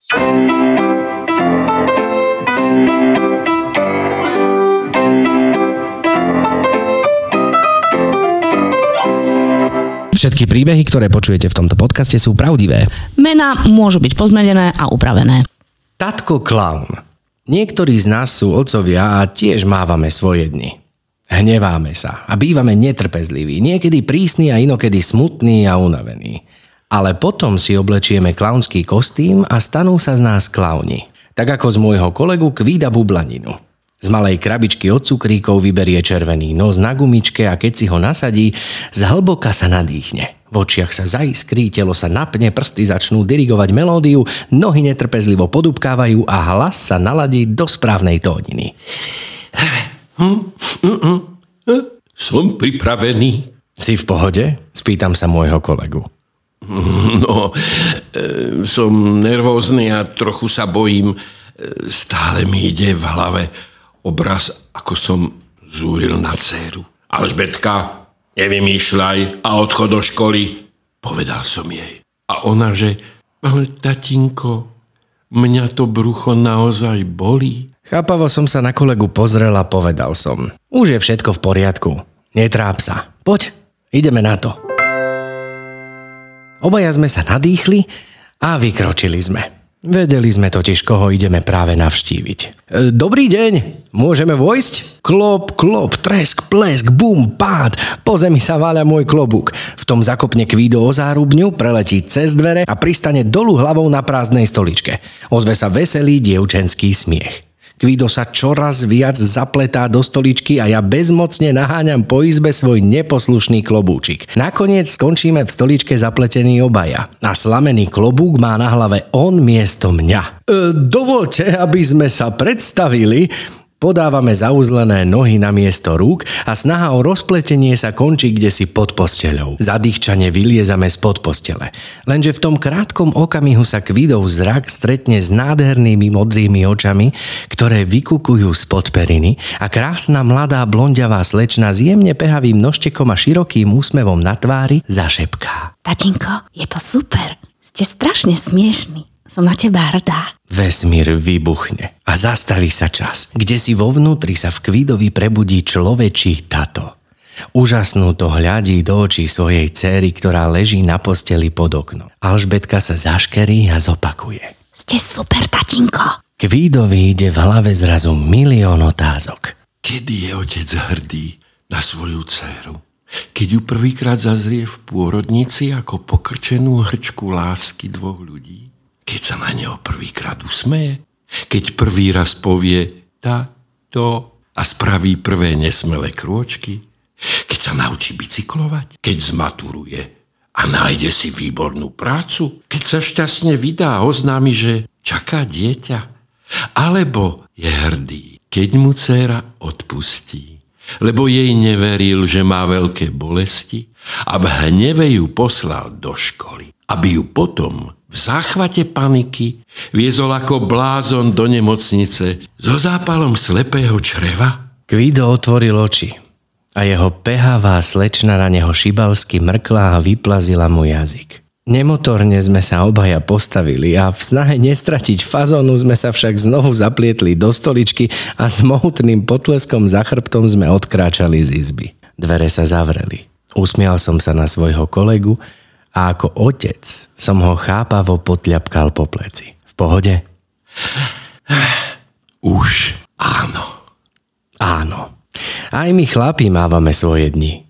Všetky príbehy, ktoré počujete v tomto podcaste sú pravdivé. Mená môžu byť pozmenené a upravené. Tatko klaun. Niektorí z nás sú otcovia a tiež mávame svoje dni. Hneváme sa a bývame netrpezliví, niekedy prísni a inokedy smutní a unavení. Ale potom si oblečieme klaunský kostým a stanú sa z nás klauni. Tak ako z môjho kolegu Kvída Bublaninu. Z malej krabičky od cukríkov vyberie červený nos na gumičke a keď si ho nasadí, zhlboka sa nadýchne. V očiach sa zaiskrí, telo sa napne, prsty začnú dirigovať melódiu, nohy netrpezlivo podúbkávajú a hlas sa naladí do správnej tóniny. Som pripravený. Si v pohode? Spýtam sa môjho kolegu. No, e, som nervózny a trochu sa bojím. E, stále mi ide v hlave obraz, ako som zúril na dceru. Alžbetka, nevymýšľaj a odchod do školy, povedal som jej. A ona, že, ale tatinko, mňa to brucho naozaj bolí. Chápavo som sa na kolegu pozrel a povedal som. Už je všetko v poriadku. Netráp sa. Poď, ideme na to. Obaja sme sa nadýchli a vykročili sme. Vedeli sme totiž, koho ideme práve navštíviť. E, Dobrý deň, môžeme vojsť? Klop, klop, tresk, plesk, bum, pád. Po zemi sa váľa môj klobúk. V tom zakopne kvído o zárubňu, preletí cez dvere a pristane dolu hlavou na prázdnej stoličke. Ozve sa veselý dievčenský smiech. Kvído sa čoraz viac zapletá do stoličky a ja bezmocne naháňam po izbe svoj neposlušný klobúčik. Nakoniec skončíme v stoličke zapletení obaja. A slamený klobúk má na hlave on miesto mňa. E, dovolte, aby sme sa predstavili. Podávame zauzlené nohy na miesto rúk a snaha o rozpletenie sa končí kde si pod posteľou. Zadýchčane vyliezame spod postele. Lenže v tom krátkom okamihu sa Kvidov zrak stretne s nádhernými modrými očami, ktoré vykukujú spod periny a krásna mladá blondiavá slečna s jemne pehavým nožtekom a širokým úsmevom na tvári zašepká. Tatinko, je to super. Ste strašne smiešní. Som na teba hrdá. Vesmír vybuchne a zastaví sa čas, kde si vo vnútri sa v Kvidovi prebudí človečí tato. Úžasnú to hľadí do očí svojej céry, ktorá leží na posteli pod oknom. Alžbetka sa zaškerí a zopakuje. Ste super, tatinko. Kvídovi ide v hlave zrazu milión otázok. Kedy je otec hrdý na svoju dceru? Keď ju prvýkrát zazrie v pôrodnici ako pokrčenú hrčku lásky dvoch ľudí? Keď sa na neho prvýkrát usmeje? Keď prvý raz povie tá, to a spraví prvé nesmelé krôčky? Keď sa naučí bicyklovať? Keď zmaturuje a nájde si výbornú prácu? Keď sa šťastne vydá a oznámi, že čaká dieťa? Alebo je hrdý, keď mu dcéra odpustí? Lebo jej neveril, že má veľké bolesti a v hneve ju poslal do školy, aby ju potom v záchvate paniky viezol ako blázon do nemocnice so zápalom slepého čreva? Kvido otvoril oči a jeho pehavá slečna na neho šibalsky mrkla a vyplazila mu jazyk. Nemotorne sme sa obaja postavili a v snahe nestratiť fazónu sme sa však znovu zaplietli do stoličky a s mohutným potleskom za chrbtom sme odkráčali z izby. Dvere sa zavreli. Usmial som sa na svojho kolegu a ako otec som ho chápavo potľapkal po pleci. V pohode? Už áno. Áno. Aj my chlapí mávame svoje dni.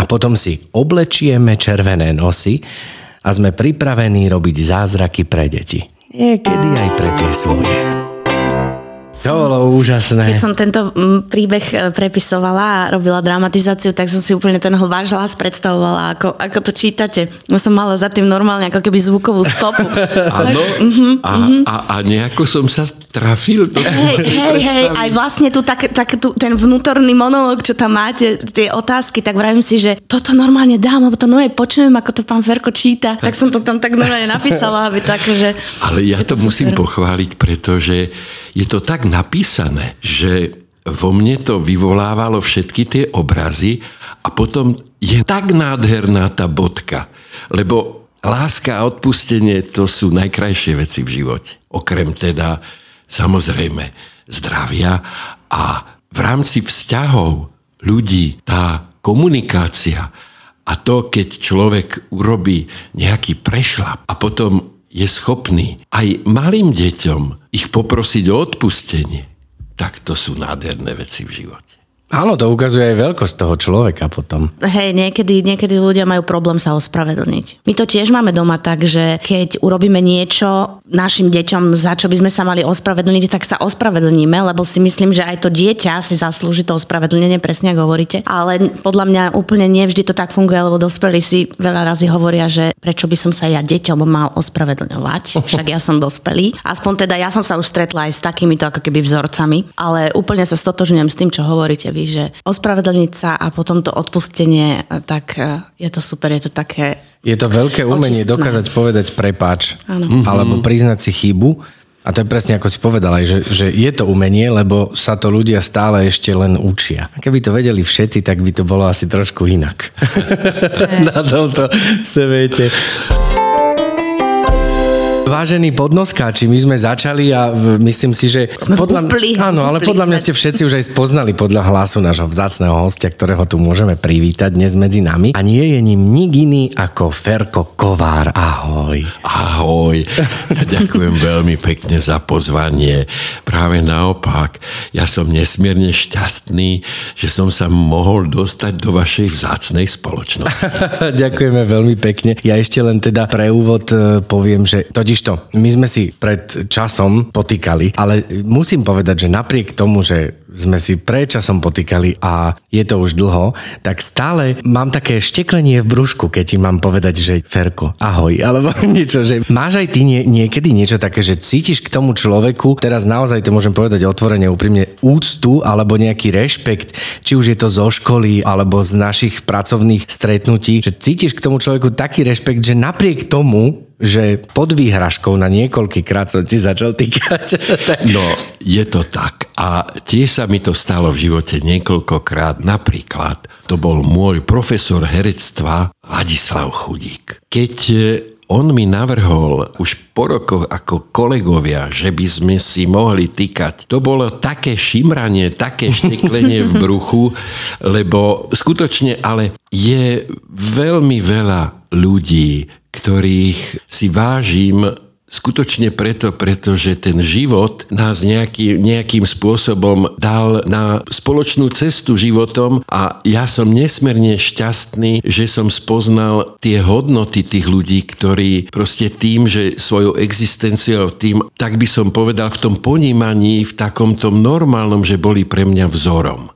A potom si oblečieme červené nosy a sme pripravení robiť zázraky pre deti. Niekedy aj pre tie svoje. To bolo úžasné. Keď som tento mm, príbeh e, prepisovala a robila dramatizáciu, tak som si úplne ten váš hlas predstavovala, ako, ako to čítate. Ja som mala za tým normálne ako keby zvukovú stopu. Áno. a, a, a nejako som sa trafil. do Hej, hej, hej, aj vlastne tu, tak, tak, tu ten vnútorný monológ, čo tam máte, tie otázky, tak vravím si, že toto normálne dám, lebo to nové počujem, ako to pán Ferko číta. Tak som to tam tak normálne napísala, aby to akože... Ale ja je to musím super. pochváliť, pretože je to tak napísané, že vo mne to vyvolávalo všetky tie obrazy a potom je tak nádherná tá bodka, lebo láska a odpustenie to sú najkrajšie veci v živote. Okrem teda samozrejme zdravia a v rámci vzťahov ľudí tá komunikácia a to, keď človek urobí nejaký prešlap a potom je schopný aj malým deťom ich poprosiť o odpustenie, tak to sú nádherné veci v živote. Áno, to ukazuje aj veľkosť toho človeka potom. Hej, niekedy, niekedy ľudia majú problém sa ospravedlniť. My to tiež máme doma tak, že keď urobíme niečo našim deťom, za čo by sme sa mali ospravedlniť, tak sa ospravedlníme, lebo si myslím, že aj to dieťa si zaslúži to ospravedlnenie, presne ako hovoríte. Ale podľa mňa úplne nevždy to tak funguje, lebo dospelí si veľa razy hovoria, že prečo by som sa ja deťom mal ospravedlňovať, však ja som dospelý. Aspoň teda ja som sa už stretla aj s takýmito ako keby vzorcami, ale úplne sa stotožňujem s tým, čo hovoríte vy že ospravedlniť sa a potom to odpustenie, tak e, je to super, je to také... Je to veľké umenie očistné. dokázať povedať prepáč, Áno. alebo priznať si chybu. A to je presne ako si povedala, že, že je to umenie, lebo sa to ľudia stále ešte len učia. A keby to vedeli všetci, tak by to bolo asi trošku inak. Na tomto viete. Vážení podnoskáči, my sme začali a myslím si, že... Sme podľa, húpli, áno, ale podľa mňa ste všetci už aj spoznali podľa hlasu nášho vzácného hostia, ktorého tu môžeme privítať dnes medzi nami. A nie je ním nik iný ako Ferko Kovár. Ahoj. Ahoj. Ja ďakujem veľmi pekne za pozvanie. Práve naopak, ja som nesmierne šťastný, že som sa mohol dostať do vašej vzácnej spoločnosti. Ďakujeme veľmi pekne. Ja ešte len teda pre úvod e, poviem, že to my sme si pred časom potýkali, ale musím povedať, že napriek tomu, že sme si pred časom potýkali a je to už dlho, tak stále mám také šteklenie v brúšku, keď ti mám povedať, že Ferko, ahoj, alebo niečo, že máš aj ty nie, niekedy niečo také, že cítiš k tomu človeku, teraz naozaj to môžem povedať otvorene, úprimne, úctu alebo nejaký rešpekt, či už je to zo školy alebo z našich pracovných stretnutí, že cítiš k tomu človeku taký rešpekt, že napriek tomu, že pod výhražkou na niekoľkýkrát som ti začal týkať. no, je to tak. A tiež sa mi to stalo v živote niekoľkokrát. Napríklad, to bol môj profesor herectva Ladislav Chudík. Keď e, on mi navrhol už po rokoch ako kolegovia, že by sme si mohli týkať. To bolo také šimranie, také šteklenie v bruchu, lebo skutočne ale je veľmi veľa ľudí, ktorých si vážim skutočne preto, pretože ten život nás nejaký, nejakým spôsobom dal na spoločnú cestu životom a ja som nesmierne šťastný, že som spoznal tie hodnoty tých ľudí, ktorí proste tým, že svojou existenciou tým, tak by som povedal, v tom ponímaní, v takom tom normálnom, že boli pre mňa vzorom.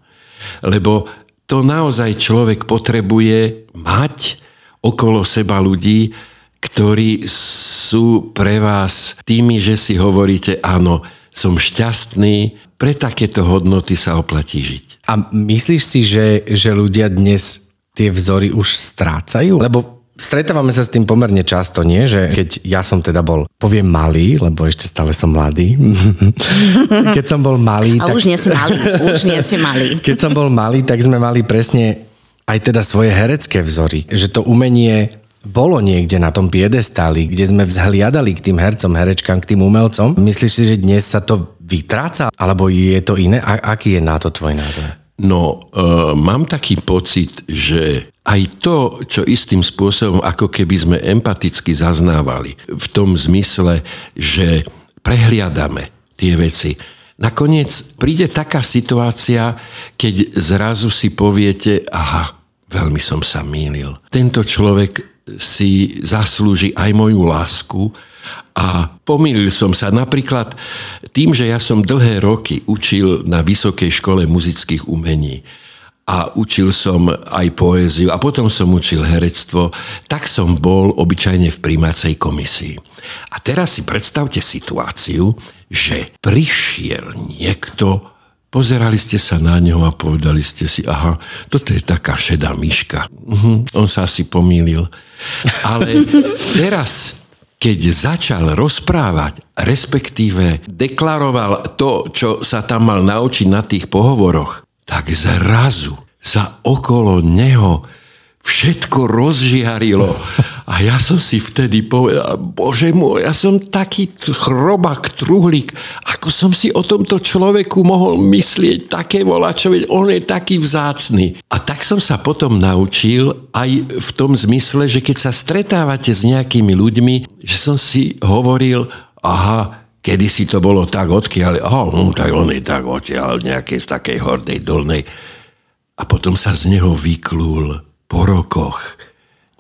Lebo to naozaj človek potrebuje mať okolo seba ľudí, ktorí sú pre vás tými, že si hovoríte, áno, som šťastný, pre takéto hodnoty sa oplatí žiť. A myslíš si, že, že ľudia dnes tie vzory už strácajú? Lebo stretávame sa s tým pomerne často, nie? Že keď ja som teda bol, poviem malý, lebo ešte stále som mladý. keď som bol malý... A tak... už nie si malý, už nie si malý. keď som bol malý, tak sme mali presne aj teda svoje herecké vzory. Že to umenie bolo niekde na tom piedestáli, kde sme vzhliadali k tým hercom, herečkám, k tým umelcom. Myslíš si, že dnes sa to vytráca? Alebo je to iné? A, aký je na to tvoj názor? No, e, mám taký pocit, že aj to, čo istým spôsobom, ako keby sme empaticky zaznávali, v tom zmysle, že prehliadame tie veci. Nakoniec príde taká situácia, keď zrazu si poviete, aha, veľmi som sa mýlil. Tento človek si zaslúži aj moju lásku a pomýlil som sa napríklad tým, že ja som dlhé roky učil na Vysokej škole muzických umení a učil som aj poéziu a potom som učil herectvo, tak som bol obyčajne v príjmacej komisii. A teraz si predstavte situáciu, že prišiel niekto Pozerali ste sa na neho a povedali ste si, aha, toto je taká šedá myška. Uh-huh, on sa asi pomýlil. Ale teraz, keď začal rozprávať, respektíve deklaroval to, čo sa tam mal naučiť na tých pohovoroch, tak zrazu sa okolo neho všetko rozžiarilo. A ja som si vtedy povedal, bože môj, ja som taký chrobak, truhlík, ako som si o tomto človeku mohol myslieť také volačo, on je taký vzácný. A tak som sa potom naučil aj v tom zmysle, že keď sa stretávate s nejakými ľuďmi, že som si hovoril, aha, kedy si to bolo tak odkiaľ, oh, no, tak on je tak odtiaľ, nejaké z takej hornej, dolnej. A potom sa z neho vyklul po rokoch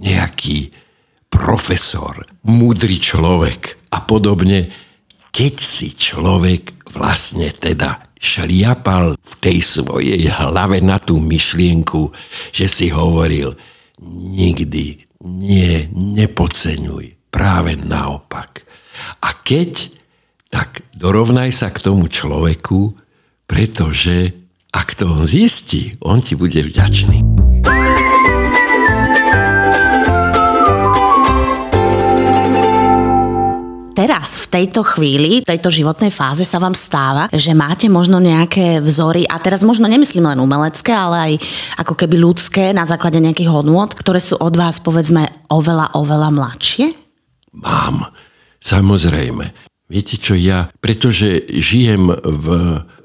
nejaký profesor, múdry človek a podobne, keď si človek vlastne teda šliapal v tej svojej hlave na tú myšlienku, že si hovoril, nikdy nie, nepodceňuj, práve naopak. A keď, tak dorovnaj sa k tomu človeku, pretože ak to on zistí, on ti bude vďačný. Tejto chvíli, v tejto životnej fáze sa vám stáva, že máte možno nejaké vzory, a teraz možno nemyslím len umelecké, ale aj ako keby ľudské na základe nejakých hodnôt, ktoré sú od vás povedzme oveľa, oveľa mladšie? Mám, samozrejme. Viete čo, ja, pretože žijem v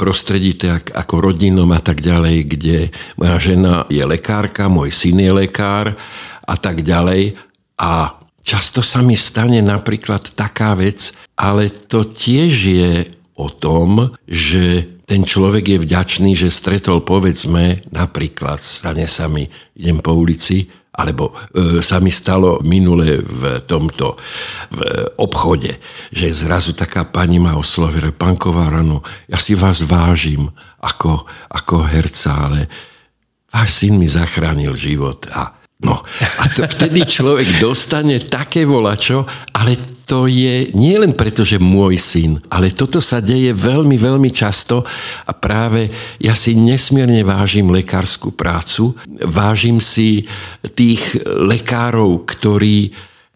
prostredí tak ako rodinom a tak ďalej, kde moja žena je lekárka, môj syn je lekár a tak ďalej a Často sa mi stane napríklad taká vec, ale to tiež je o tom, že ten človek je vďačný, že stretol, povedzme, napríklad, stane sa mi, idem po ulici, alebo e, sa mi stalo minule v tomto v obchode, že zrazu taká pani ma oslovila, pán Kovarano, ja si vás vážim ako, ako herca, ale váš syn mi zachránil život. A No a to vtedy človek dostane také volačo, ale to je nie len preto, že môj syn, ale toto sa deje veľmi, veľmi často a práve ja si nesmierne vážim lekárskú prácu, vážim si tých lekárov, ktorí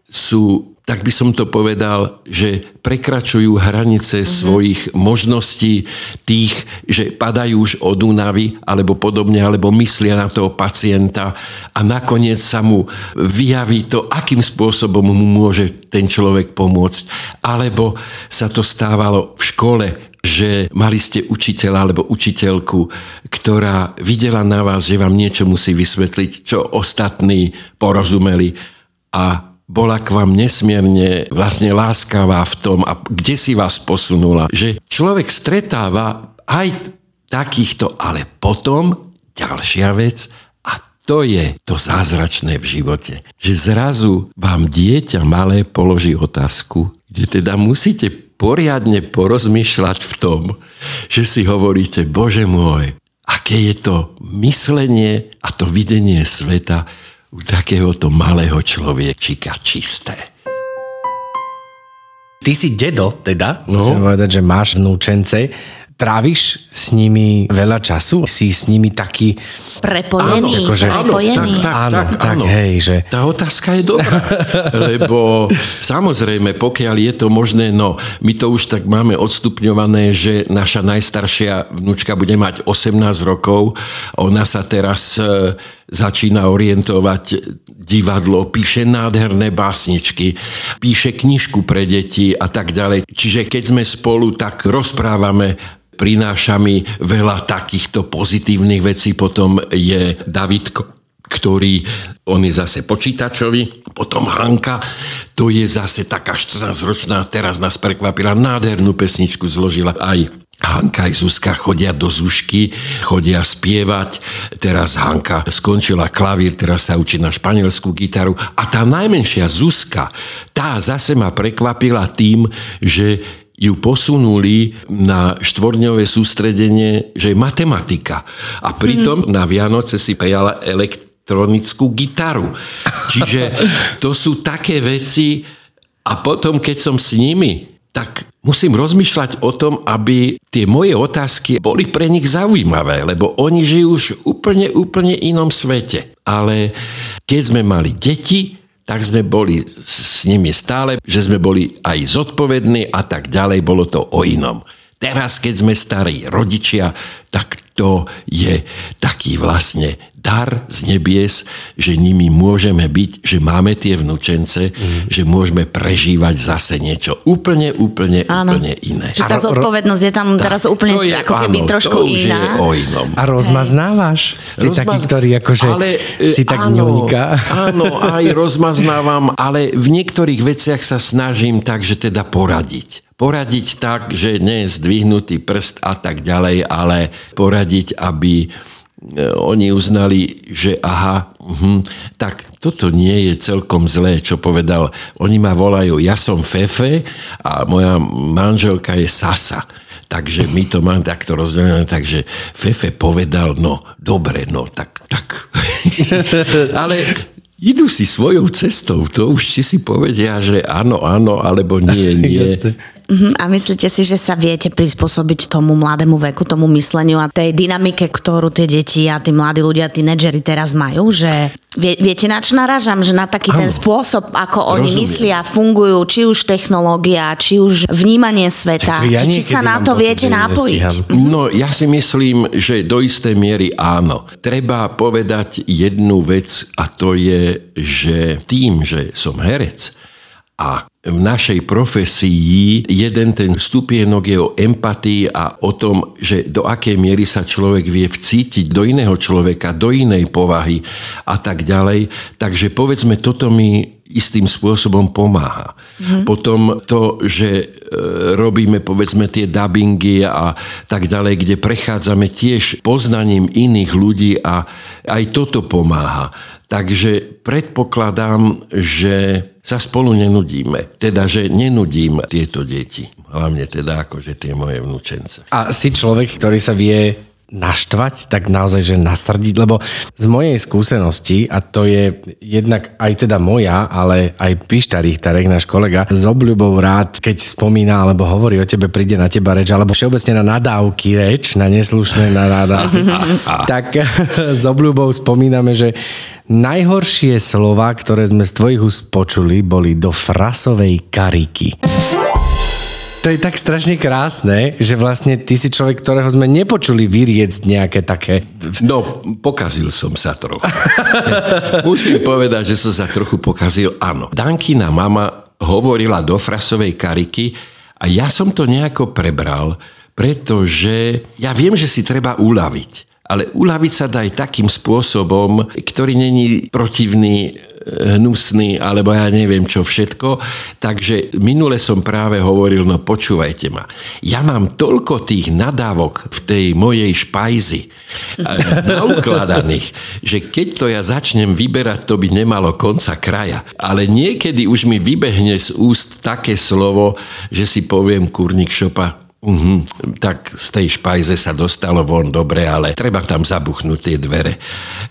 sú tak by som to povedal, že prekračujú hranice mm-hmm. svojich možností tých, že padajú už od únavy alebo podobne, alebo myslia na toho pacienta a nakoniec sa mu vyjaví to, akým spôsobom mu môže ten človek pomôcť. Alebo sa to stávalo v škole, že mali ste učiteľa alebo učiteľku, ktorá videla na vás, že vám niečo musí vysvetliť, čo ostatní porozumeli a bola k vám nesmierne vlastne láskavá v tom a kde si vás posunula. Že človek stretáva aj takýchto, ale potom ďalšia vec a to je to zázračné v živote. Že zrazu vám dieťa malé položí otázku, kde teda musíte poriadne porozmýšľať v tom, že si hovoríte, Bože môj, aké je to myslenie a to videnie sveta, u takéhoto malého človečika čisté. Ty si dedo, teda, no. musím povedať, že máš vnúčence. Tráviš s nimi veľa času? Si s nimi taký... Prepojený, áno, akože, prepojený. Tak, tak, áno, tak, tak, áno. hej, že... Tá otázka je dobrá, lebo samozrejme, pokiaľ je to možné, no, my to už tak máme odstupňované, že naša najstaršia vnúčka bude mať 18 rokov, ona sa teraz e, začína orientovať divadlo, píše nádherné básničky, píše knižku pre deti a tak ďalej. Čiže keď sme spolu, tak rozprávame prináša mi veľa takýchto pozitívnych vecí. Potom je Davidko, ktorý, on je zase počítačový, potom Hanka, to je zase taká 14-ročná, teraz nás prekvapila, nádhernú pesničku zložila aj Hanka aj Zuzka chodia do Zušky, chodia spievať. Teraz Hanka skončila klavír, teraz sa učí na španielskú gitaru. A tá najmenšia Zuzka, tá zase ma prekvapila tým, že ju posunuli na štvorňové sústredenie, že je matematika. A pritom mm. na Vianoce si prijala elektronickú gitaru. Čiže to sú také veci a potom, keď som s nimi, tak musím rozmýšľať o tom, aby tie moje otázky boli pre nich zaujímavé, lebo oni žijú už úplne, úplne inom svete. Ale keď sme mali deti, tak sme boli s nimi stále, že sme boli aj zodpovední a tak ďalej, bolo to o inom. Teraz, keď sme starí rodičia, tak to je taký vlastne dar z nebies, že nimi môžeme byť, že máme tie vnúčence, mm. že môžeme prežívať zase niečo úplne, úplne, áno. úplne iné. Že tá zodpovednosť je tam tak, teraz úplne je, ako keby áno, trošku to iná. Je o inom. A rozmaznávaš? Si Rozmaz... taký, ktorý akože ale, e, si tak áno, Áno, aj rozmaznávam, ale v niektorých veciach sa snažím tak, že teda poradiť poradiť tak, že nie je zdvihnutý prst a tak ďalej, ale poradiť, aby oni uznali, že aha, uh, tak toto nie je celkom zlé, čo povedal. Oni ma volajú, ja som Fefe a moja manželka je Sasa. Takže my to mám takto rozdelené, takže Fefe povedal, no dobre, no tak, tak. Ale idú si svojou cestou, to už si si povedia, že áno, áno, alebo nie, nie. Uh-huh. A myslíte si, že sa viete prispôsobiť tomu mladému veku, tomu mysleniu a tej dynamike, ktorú tie deti a tí mladí ľudia, tínedžeri teraz majú? Že vie, viete, na čo narážam? Že na taký ano. ten spôsob, ako oni Rozumiem. myslia, fungujú, či už technológia, či už vnímanie sveta, ja či, či sa na to viete nápojiť? No, ja si myslím, že do istej miery áno. Treba povedať jednu vec a to je, že tým, že som herec, a v našej profesii jeden ten stupienok je o empatii a o tom, že do akej miery sa človek vie vcítiť do iného človeka, do inej povahy a tak ďalej. Takže povedzme, toto mi istým spôsobom pomáha. Mm. Potom to, že e, robíme povedzme tie dubbingy a tak ďalej, kde prechádzame tiež poznaním iných ľudí a aj toto pomáha. Takže predpokladám, že sa spolu nenudíme. Teda, že nenudím tieto deti. Hlavne teda akože tie moje vnúčence. A si človek, ktorý sa vie naštvať, tak naozaj, že nasrdiť, lebo z mojej skúsenosti, a to je jednak aj teda moja, ale aj Pištarých, Tarek, náš kolega, s obľubou rád, keď spomína alebo hovorí o tebe, príde na teba reč, alebo všeobecne na nadávky reč, na neslušné nadávky, tak s obľubou spomíname, že najhoršie slova, ktoré sme z tvojich úst počuli, boli do frasovej kariky to je tak strašne krásne, že vlastne ty si človek, ktorého sme nepočuli vyriecť nejaké také... No, pokazil som sa trochu. Musím povedať, že som sa trochu pokazil. Áno. Dankina mama hovorila do frasovej kariky a ja som to nejako prebral, pretože ja viem, že si treba uľaviť. Ale uľaviť sa dá aj takým spôsobom, ktorý není protivný hnusný, alebo ja neviem čo všetko. Takže minule som práve hovoril, no počúvajte ma, ja mám toľko tých nadávok v tej mojej špajzi e, naukladaných, že keď to ja začnem vyberať, to by nemalo konca kraja. Ale niekedy už mi vybehne z úst také slovo, že si poviem kurník šopa, Uh-huh. Tak z tej špajze sa dostalo von dobre, ale treba tam zabuchnúť tie dvere.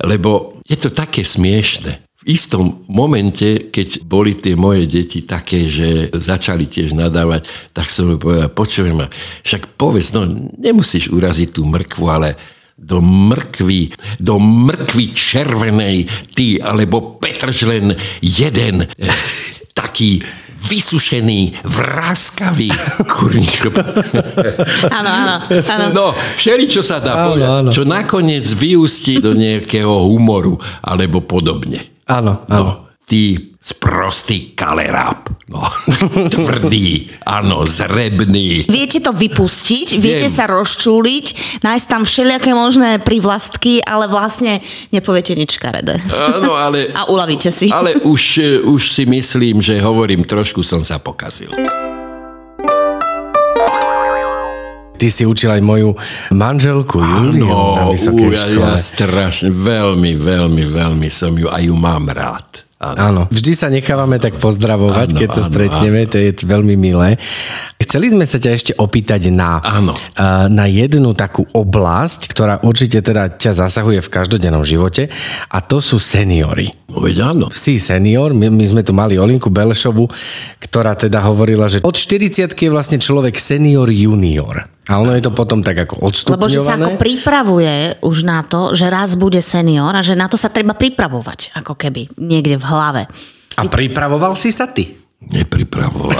Lebo je to také smiešne istom momente, keď boli tie moje deti také, že začali tiež nadávať, tak som mi povedal, počujem ma, však povedz, no nemusíš uraziť tú mrkvu, ale do mrkvy, do mrkvy červenej, ty, alebo Petržlen jeden taký vysušený, vráskavý kurník. Áno, áno, áno. No, všeli, čo sa dá áno, povedať, áno. čo nakoniec vyústi do nejakého humoru, alebo podobne. Áno, áno. No, ty sprostý kaleráp. No, tvrdý, áno, zrebný. Viete to vypustiť, viete Viem. sa rozčúliť, nájsť tam všelijaké možné privlastky, ale vlastne nepoviete nič karedé. Áno, ale... A uľavíte si. Ale už, už si myslím, že hovorím, trošku som sa pokazil. Ty si učil aj moju manželku Juliu na vysokej ja, škole. ja strašne, veľmi, veľmi, veľmi som ju a ju mám rád. Áno. áno. Vždy sa nechávame tak pozdravovať, áno, keď sa áno, stretneme, áno. to je veľmi milé. Chceli sme sa ťa ešte opýtať na, áno. na jednu takú oblasť, ktorá určite teda ťa zasahuje v každodennom živote a to sú seniory. No veď áno. Si senior, my, my sme tu mali Olinku Belešovu, ktorá teda hovorila, že od 40 je vlastne človek senior junior. A ono je to potom tak ako odstupňované. Lebo že sa ako pripravuje už na to, že raz bude senior a že na to sa treba pripravovať, ako keby niekde v hlave. A pripravoval si sa ty? Nepripravoval.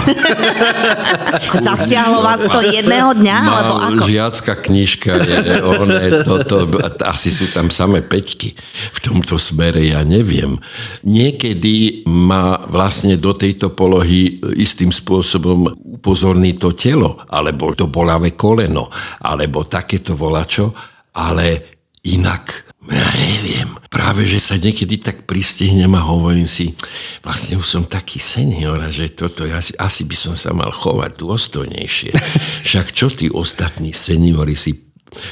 Zasiahlo vás to jedného dňa, alebo Mám ako? žiacka knižka, je, one, toto, asi sú tam samé peťky v tomto smere, ja neviem. Niekedy ma vlastne do tejto polohy istým spôsobom upozorní to telo, alebo to bolavé koleno, alebo takéto volačo, ale inak ja neviem. Práve, že sa niekedy tak pristihnem a hovorím si, vlastne už som taký senior, že toto, asi, asi by som sa mal chovať dôstojnejšie. Však čo tí ostatní seniori si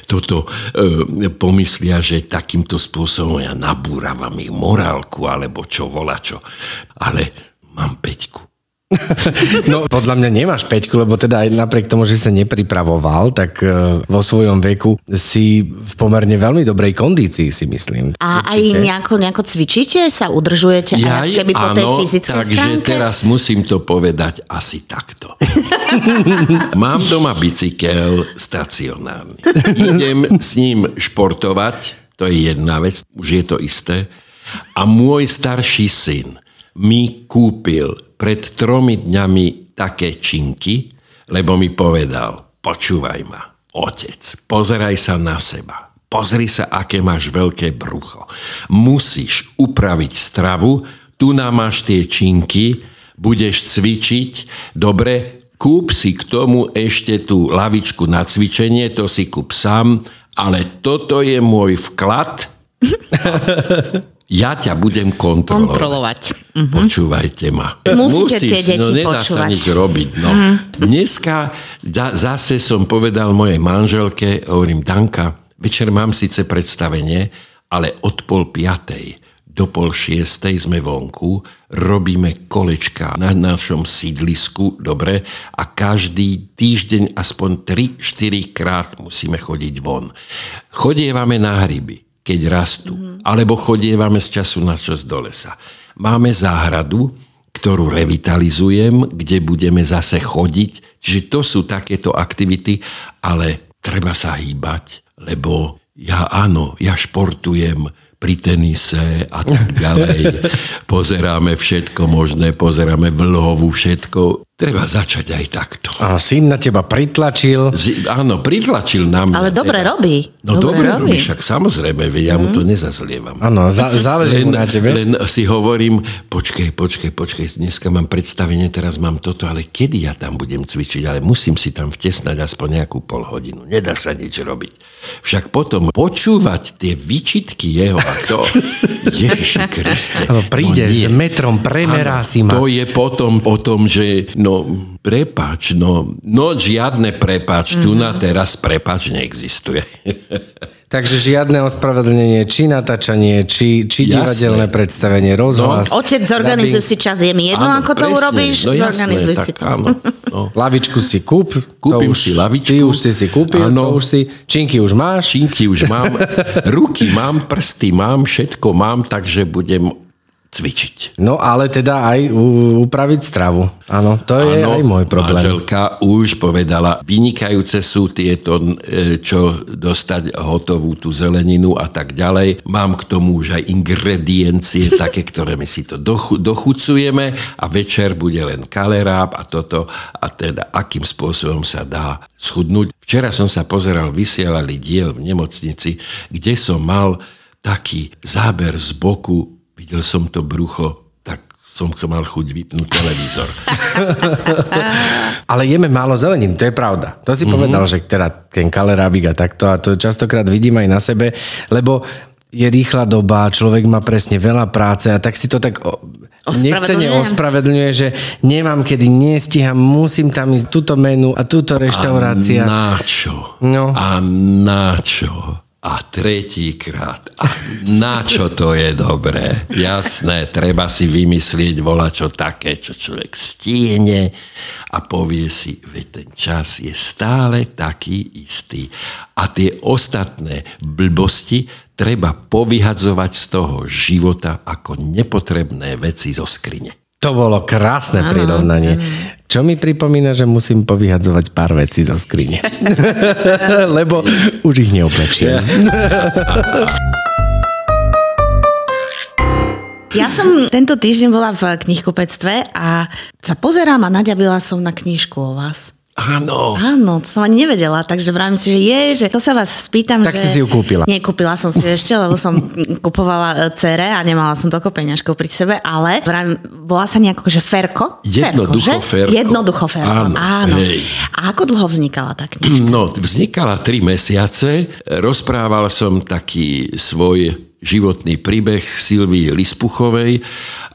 toto e, pomyslia, že takýmto spôsobom ja nabúravam ich morálku, alebo čo volá čo. Ale mám peťku. No, podľa mňa nemáš peťku, lebo teda aj napriek tomu, že sa nepripravoval, tak e, vo svojom veku si v pomerne veľmi dobrej kondícii, si myslím. A aj nejako, nejako cvičíte? Sa udržujete aj Jaj, keby po tej áno, fyzickej takže stránke? teraz musím to povedať asi takto. Mám doma bicykel stacionárny. Idem s ním športovať, to je jedna vec, už je to isté. A môj starší syn mi kúpil pred tromi dňami také činky, lebo mi povedal, počúvaj ma, otec, pozeraj sa na seba. Pozri sa, aké máš veľké brucho. Musíš upraviť stravu, tu nám máš tie činky, budeš cvičiť, dobre, kúp si k tomu ešte tú lavičku na cvičenie, to si kúp sám, ale toto je môj vklad, ja ťa budem kontrolovať. Kontrolovať. Počúvajte ma. Musíte tie deti no nedá sa počúvať. nič robiť. No. Dneska da, zase som povedal mojej manželke, hovorím, Danka, večer mám síce predstavenie, ale od pol piatej do pol šiestej sme vonku, robíme kolečka na našom sídlisku, dobre, a každý týždeň aspoň 3-4 krát musíme chodiť von. Chodievame na hryby, keď rastú, alebo chodievame z času na čas do lesa. Máme záhradu, ktorú revitalizujem, kde budeme zase chodiť. Čiže to sú takéto aktivity, ale treba sa hýbať, lebo ja áno, ja športujem pri tenise a tak ďalej. Pozeráme všetko možné, pozeráme vlhovu, všetko. Treba začať aj takto. A syn na teba pritlačil. Z, áno, pritlačil na mňa. Ale dobre teda. robí. No dobre, robí. robí, však samozrejme, veď ja mu to nezazlievam. Áno, za, záleží Len, mu na tebe. len si hovorím, počkej, počkej, počkej, dneska mám predstavenie, teraz mám toto, ale kedy ja tam budem cvičiť, ale musím si tam vtesnať aspoň nejakú pol hodinu. Nedá sa nič robiť. Však potom počúvať tie výčitky jeho a to, Ježiši Kriste. Príde no nie. s metrom, premerá Áno, si ma. To je potom o tom, že no, prepač, no, no žiadne prepač, tu na teraz prepač neexistuje. Takže žiadne ospravedlnenie, či natáčanie, či, či Jasné. divadelné predstavenie, rozhlas. Otec, zorganizuj si čas. Je mi jedno, Áno, ako to presne. urobíš, no, jasné, zorganizuj tak si to. Áno, no. Lavičku si kúp. Kúpim to už, si lavičku. Ty už si si kúpil, Áno. to už si. Činky už máš. Činky už mám, ruky mám, prsty mám, všetko mám, takže budem cvičiť. No ale teda aj upraviť stravu. Áno, to je Áno, aj môj problém. Manželka už povedala, vynikajúce sú tieto, e, čo dostať hotovú tú zeleninu a tak ďalej. Mám k tomu už aj ingrediencie, také, ktoré my si to dochu, dochucujeme a večer bude len kaleráb a toto a teda akým spôsobom sa dá schudnúť. Včera som sa pozeral, vysielali diel v nemocnici, kde som mal taký záber z boku, videl som to brucho, tak som mal chuť vypnúť televízor. Ale jeme málo zelenín, to je pravda. To si mm-hmm. povedal, že teda ten kalerábik a takto a to častokrát vidím aj na sebe, lebo je rýchla doba, človek má presne veľa práce a tak si to tak nechcene ospravedlňuje, že nemám kedy, nestíham, musím tam ísť túto menu a túto reštaurácia. A na čo? No. A na čo? A tretíkrát. A na čo to je dobré? Jasné, treba si vymyslieť volačo také, čo človek stihne a povie si, veď ten čas je stále taký istý. A tie ostatné blbosti treba povyhadzovať z toho života ako nepotrebné veci zo skrine. To bolo krásne prirovnanie. Čo mi pripomína, že musím povyhadzovať pár vecí zo skrine. Lebo už ich neoblečiem. Ja som tento týždeň bola v knihkupectve a sa pozerám a naďabila som na knižku o vás. Áno. Áno, to som ani nevedela, takže vravím si, že je, že to sa vás spýtam, Tak že... si si ju kúpila. Nekúpila som si ešte, lebo som kupovala e, cere a nemala som toľko peňažkov pri sebe, ale vravím, volá sa nejako, že Ferko? Jednoducho že? Ferko. Jednoducho Ferko, Áno, áno. hej. A ako dlho vznikala tá knižka? No, vznikala tri mesiace. Rozprával som taký svoj životný príbeh Silvii Lispuchovej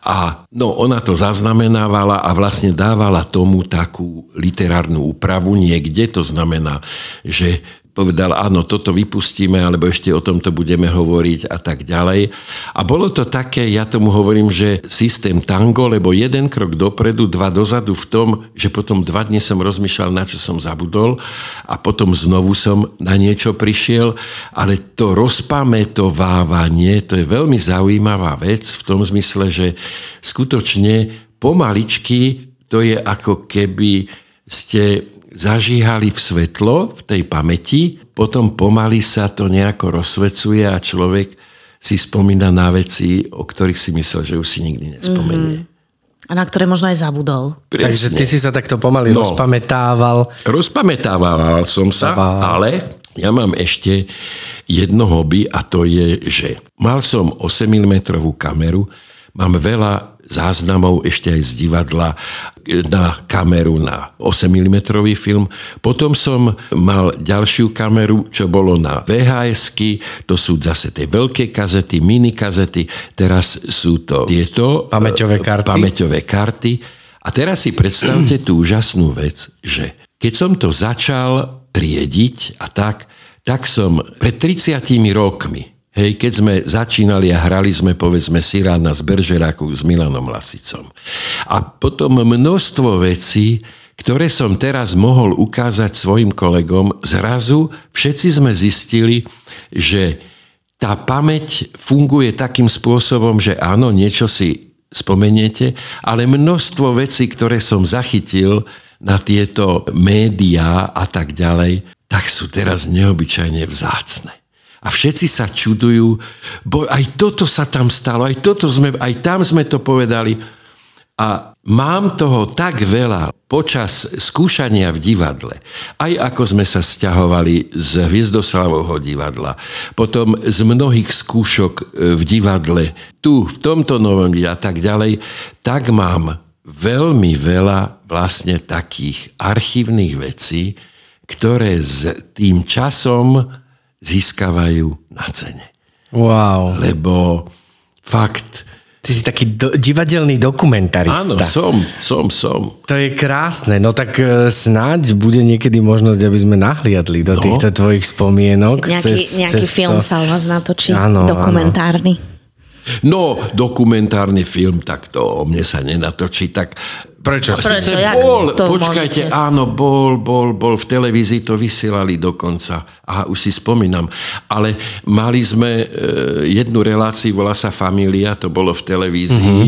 a no, ona to zaznamenávala a vlastne dávala tomu takú literárnu úpravu niekde. To znamená, že povedal, áno, toto vypustíme, alebo ešte o tomto budeme hovoriť a tak ďalej. A bolo to také, ja tomu hovorím, že systém tango, lebo jeden krok dopredu, dva dozadu v tom, že potom dva dni som rozmýšľal, na čo som zabudol a potom znovu som na niečo prišiel, ale to rozpamätovávanie, to je veľmi zaujímavá vec v tom zmysle, že skutočne pomaličky to je ako keby ste zažíhali v svetlo v tej pamäti, potom pomaly sa to nejako rozsvecuje a človek si spomína na veci, o ktorých si myslel, že už si nikdy nespomenie. A na ktoré možno aj zabudol. Takže ty si sa takto pomaly No. rozpamätával. Rozpamätával som sa, ale ja mám ešte jedno hobby a to je, že mal som 8 mm kameru, mám veľa záznamov ešte aj z divadla na kameru na 8 mm film. Potom som mal ďalšiu kameru, čo bolo na vhs to sú zase tie veľké kazety, mini kazety, teraz sú to tieto Pamäťové karty. pamäťové karty. A teraz si predstavte tú úžasnú vec, že keď som to začal triediť a tak, tak som pred 30 rokmi, hej, keď sme začínali a hrali sme, povedzme, Sirána z Beržeráku s Milanom Lasicom. A potom množstvo vecí, ktoré som teraz mohol ukázať svojim kolegom, zrazu všetci sme zistili, že tá pamäť funguje takým spôsobom, že áno, niečo si spomeniete, ale množstvo vecí, ktoré som zachytil na tieto médiá a tak ďalej, tak sú teraz neobyčajne vzácne. A všetci sa čudujú, bo aj toto sa tam stalo, aj, toto sme, aj tam sme to povedali. A mám toho tak veľa počas skúšania v divadle, aj ako sme sa stiahovali z Hviezdoslavovho divadla, potom z mnohých skúšok e, v divadle, tu, v tomto novom a tak ďalej, tak mám veľmi veľa vlastne takých archívnych vecí, ktoré s tým časom získavajú na cene. Wow. Lebo fakt, Ty si taký do, divadelný dokumentarista. áno, som, som, som. To je krásne. No tak e, snáď bude niekedy možnosť, aby sme nahliadli do No. týchto tvojich spomienok. Nejaký, cez, nejaký cez film to. sa u vás natočí, Áno, dokumentárny. No, dokumentárny film, tak to o mne sa nenatočí, tak... Prečo? Prečo? Jak bol, to počkajte, môžete? áno, bol, bol, bol, v televízii to vysielali dokonca. A už si spomínam. Ale mali sme e, jednu reláciu, volá sa Familia, to bolo v televízii.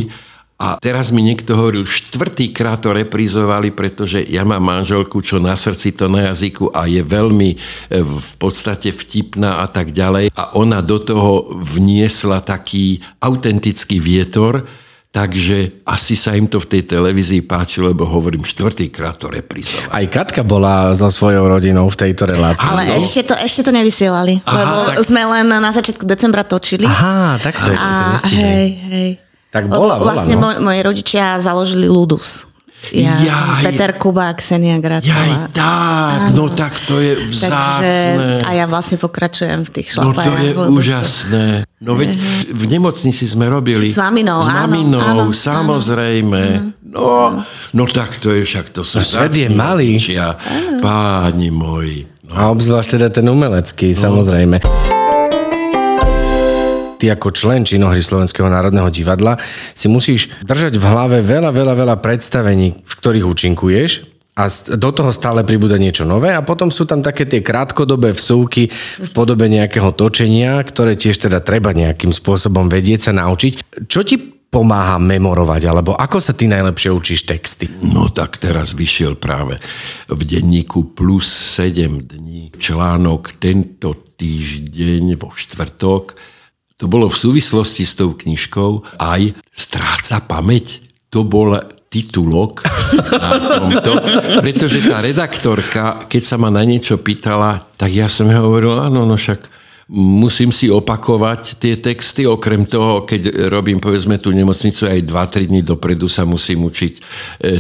A teraz mi niekto hovoril, štvrtýkrát to reprizovali, pretože ja mám manželku, čo na srdci, to na jazyku a je veľmi e, v podstate vtipná a tak ďalej. A ona do toho vniesla taký autentický vietor, takže asi sa im to v tej televízii páčilo, lebo hovorím, štvrtýkrát to reprizovali. Aj Katka bola so svojou rodinou v tejto relácii. Ale Áno. ešte, to, ešte to nevysielali, Aha, lebo tak- sme len na začiatku decembra točili. Aha, tak to ešte to a nestihli. hej, hej. Tak bola, bola, Vlastne no. moj, moji rodičia založili Ludus. Ja Jaj. som Peter Kuba a Ksenia Jaj, Gracová. tak, no tak to je Takže, vzácne. a ja vlastne pokračujem v tých No šlapajách. to je úžasné. No veď v nemocnici sme robili. S maminou, S áno, maminou, áno, samozrejme. No, no tak to je však, to sú No, svet je malý. Páni moji. No, A obzvlášť teda ten umelecký, samozrejme. Ty ako člen činohry Slovenského národného divadla si musíš držať v hlave veľa, veľa, veľa predstavení, v ktorých účinkuješ a do toho stále pribúda niečo nové a potom sú tam také tie krátkodobé vsúky v podobe nejakého točenia, ktoré tiež teda treba nejakým spôsobom vedieť sa naučiť. Čo ti pomáha memorovať, alebo ako sa ty najlepšie učíš texty? no tak teraz vyšiel práve v denníku plus 7 dní článok tento týždeň vo štvrtok. To bolo v súvislosti s tou knižkou aj Stráca pamäť. To bol titulok na tomto, pretože tá redaktorka, keď sa ma na niečo pýtala, tak ja som hovoril, áno, no však musím si opakovať tie texty, okrem toho, keď robím povedzme tú nemocnicu, aj 2-3 dní dopredu sa musím učiť e,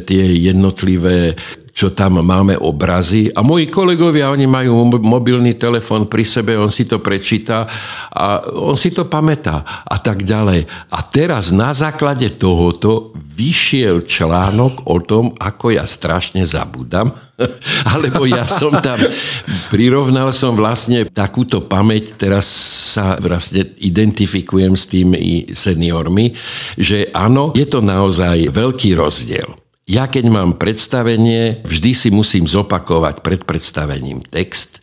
tie jednotlivé čo tam máme obrazy. A moji kolegovia, oni majú mobilný telefón pri sebe, on si to prečíta a on si to pamätá a tak ďalej. A teraz na základe tohoto vyšiel článok o tom, ako ja strašne zabudám, alebo ja som tam, prirovnal som vlastne takúto pamäť, teraz sa vlastne identifikujem s tými seniormi, že áno, je to naozaj veľký rozdiel. Ja keď mám predstavenie, vždy si musím zopakovať pred predstavením text.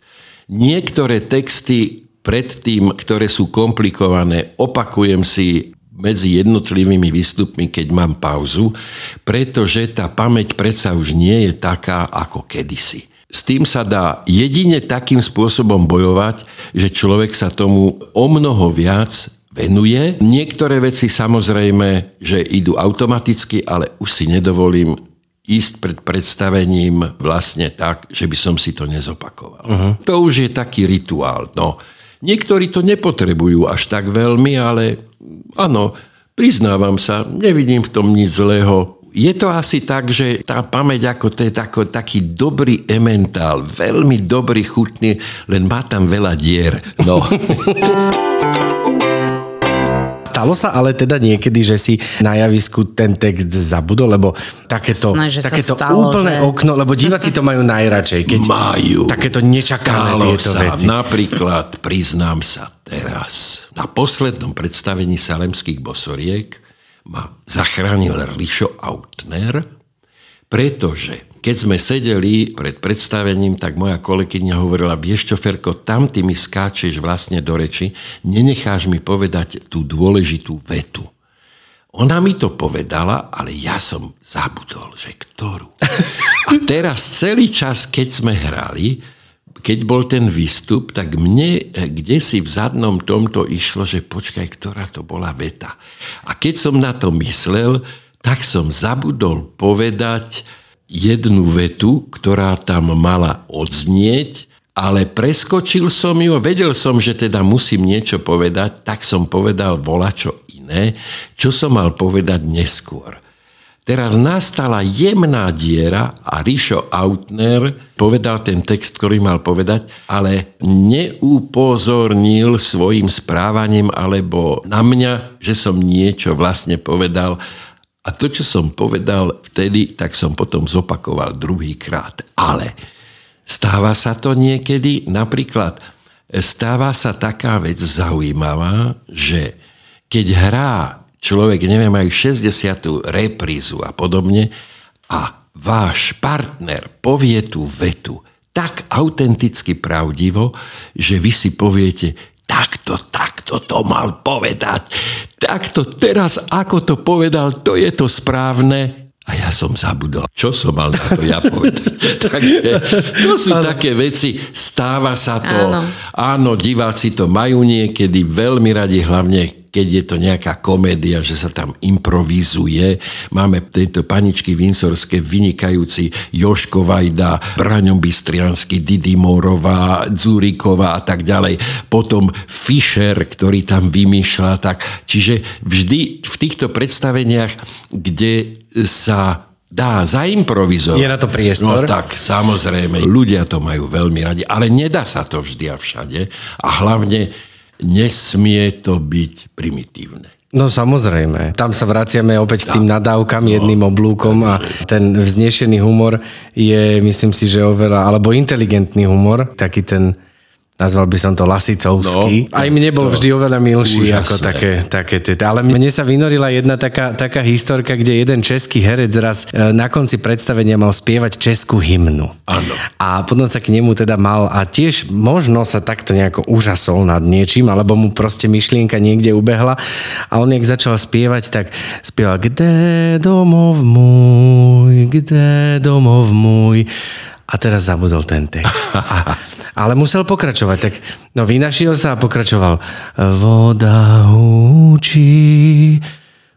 Niektoré texty predtým, ktoré sú komplikované, opakujem si medzi jednotlivými výstupmi, keď mám pauzu, pretože tá pamäť predsa už nie je taká ako kedysi. S tým sa dá jedine takým spôsobom bojovať, že človek sa tomu o mnoho viac venuje. Niektoré veci samozrejme, že idú automaticky, ale už si nedovolím ísť pred predstavením vlastne tak, že by som si to nezopakoval. Uh-huh. To už je taký rituál. No. Niektorí to nepotrebujú až tak veľmi, ale áno, priznávam sa, nevidím v tom nič zlého. Je to asi tak, že tá pamäť ako to je tako, taký dobrý ementál, veľmi dobrý, chutný, len má tam veľa dier. No. Stalo sa ale teda niekedy, že si na javisku ten text zabudol, lebo takéto, Jasné, takéto stalo, úplné že... okno, lebo diváci to majú najradšej, keď majú. takéto nečakané Stalo tieto sa, veci. Napríklad, priznám sa teraz, na poslednom predstavení Salemských bosoriek ma zachránil Rišo Autner, pretože keď sme sedeli pred predstavením, tak moja kolegyňa hovorila, vieš čo, Ferko, tam ty mi skáčeš vlastne do reči, nenecháš mi povedať tú dôležitú vetu. Ona mi to povedala, ale ja som zabudol, že ktorú. A teraz celý čas, keď sme hrali, keď bol ten výstup, tak mne kde si v zadnom tomto išlo, že počkaj, ktorá to bola veta. A keď som na to myslel, tak som zabudol povedať jednu vetu, ktorá tam mala odznieť, ale preskočil som ju, vedel som, že teda musím niečo povedať, tak som povedal volačo iné, čo som mal povedať neskôr. Teraz nastala jemná diera a Rišo Autner povedal ten text, ktorý mal povedať, ale neupozornil svojim správaním alebo na mňa, že som niečo vlastne povedal a to, čo som povedal vtedy, tak som potom zopakoval druhýkrát. Ale stáva sa to niekedy, napríklad stáva sa taká vec zaujímavá, že keď hrá človek, neviem, aj 60. reprízu a podobne a váš partner povie tú vetu tak autenticky pravdivo, že vy si poviete, takto, takto to mal povedať. Takto teraz, ako to povedal, to je to správne. A ja som zabudol, čo som mal na to ja povedať. Takže to sú ano. také veci, stáva sa to. Áno. Áno, diváci to majú niekedy veľmi radi, hlavne keď je to nejaká komédia, že sa tam improvizuje. Máme tejto paničky Vinsorské vynikajúci Joško Vajda, Braňo Bystriansky, Didi Morová, Dzuriková a tak ďalej. Potom Fischer, ktorý tam vymýšľa. Tak. Čiže vždy v týchto predstaveniach, kde sa dá zaimprovizovať. Je na to priestor? No tak, samozrejme. Ľudia to majú veľmi radi, ale nedá sa to vždy a všade. A hlavne nesmie to byť primitívne. No samozrejme. Tam sa vraciame opäť k tým nadávkam no, jedným oblúkom a ten vznešený humor je, myslím si, že oveľa, alebo inteligentný humor, taký ten Nazval by som to Lasicovský. No, Aj mne bol vždy oveľa milší úžasné. ako také, také Ale mne sa vynorila jedna taká, taká historka, kde jeden český herec raz e, na konci predstavenia mal spievať českú hymnu. Áno. A potom sa k nemu teda mal a tiež možno sa takto nejako úžasol nad niečím, alebo mu proste myšlienka niekde ubehla a on jak začal spievať, tak spieval Kde domov môj, kde domov môj a teraz zabudol ten text. A Ale musel pokračovať. Tak, no vynašiel sa a pokračoval. Voda húči,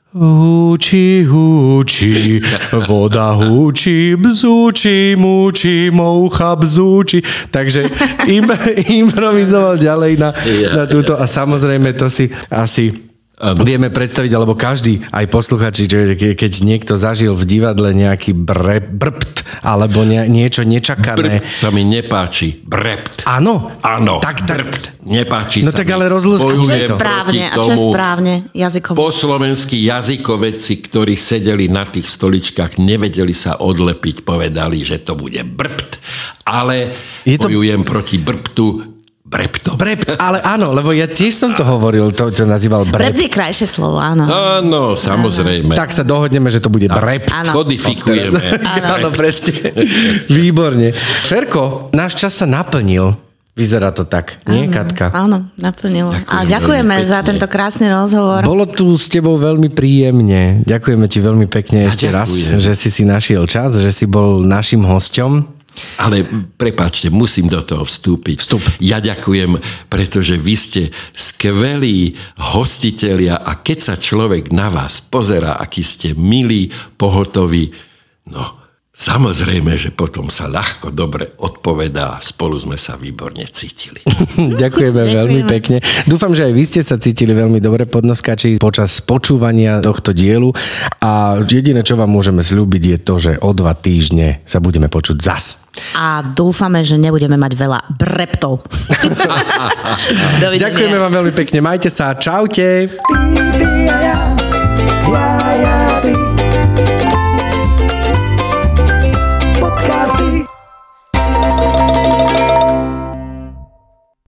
húči, húči, voda húči, bzúči, múči, moucha bzúči. Takže im, improvizoval ďalej na, na túto a samozrejme to si asi Ano. Vieme predstaviť, alebo každý, aj posluchači, že keď niekto zažil v divadle nejaký bre, brpt, alebo nie, niečo nečakané. Brpt sa mi nepáči. Brept. Áno? Áno. Tak, tak, brpt. Nepáči no sa tak mi. ale rozlúskni. Čo je správne? A čo je správne jazykovo? Po slovenskí jazykovedci, ktorí sedeli na tých stoličkách, nevedeli sa odlepiť, povedali, že to bude brpt. Ale je to... bojujem proti brptu Brepto. Brept, ale áno, lebo ja tiež som to hovoril, to, to nazýval brept. Brept je krajšie slovo, áno. Áno, samozrejme. Tak sa dohodneme, že to bude brept. Áno. Kodifikujeme. Áno, presne. Výborne. Ferko, náš čas sa naplnil. Vyzerá to tak, nie, áno, Katka? Áno, naplnilo. Ďakujem A ďakujeme za tento krásny rozhovor. Bolo tu s tebou veľmi príjemne. Ďakujeme ti veľmi pekne ešte raz, ďakujem. že si si našiel čas, že si bol našim hosťom. Ale prepáčte, musím do toho vstúpiť. Vstup. Ja ďakujem, pretože vy ste skvelí hostitelia a keď sa človek na vás pozerá, aký ste milí, pohotoví, no samozrejme, že potom sa ľahko dobre odpovedá. Spolu sme sa výborne cítili. Ďakujeme veľmi pekne. Dúfam, že aj vy ste sa cítili veľmi dobre podnoskači počas počúvania tohto dielu a jediné, čo vám môžeme slúbiť je to, že o dva týždne sa budeme počuť zas. A dúfame, že nebudeme mať veľa breptov. Ďakujeme vám veľmi pekne, majte sa, čaute.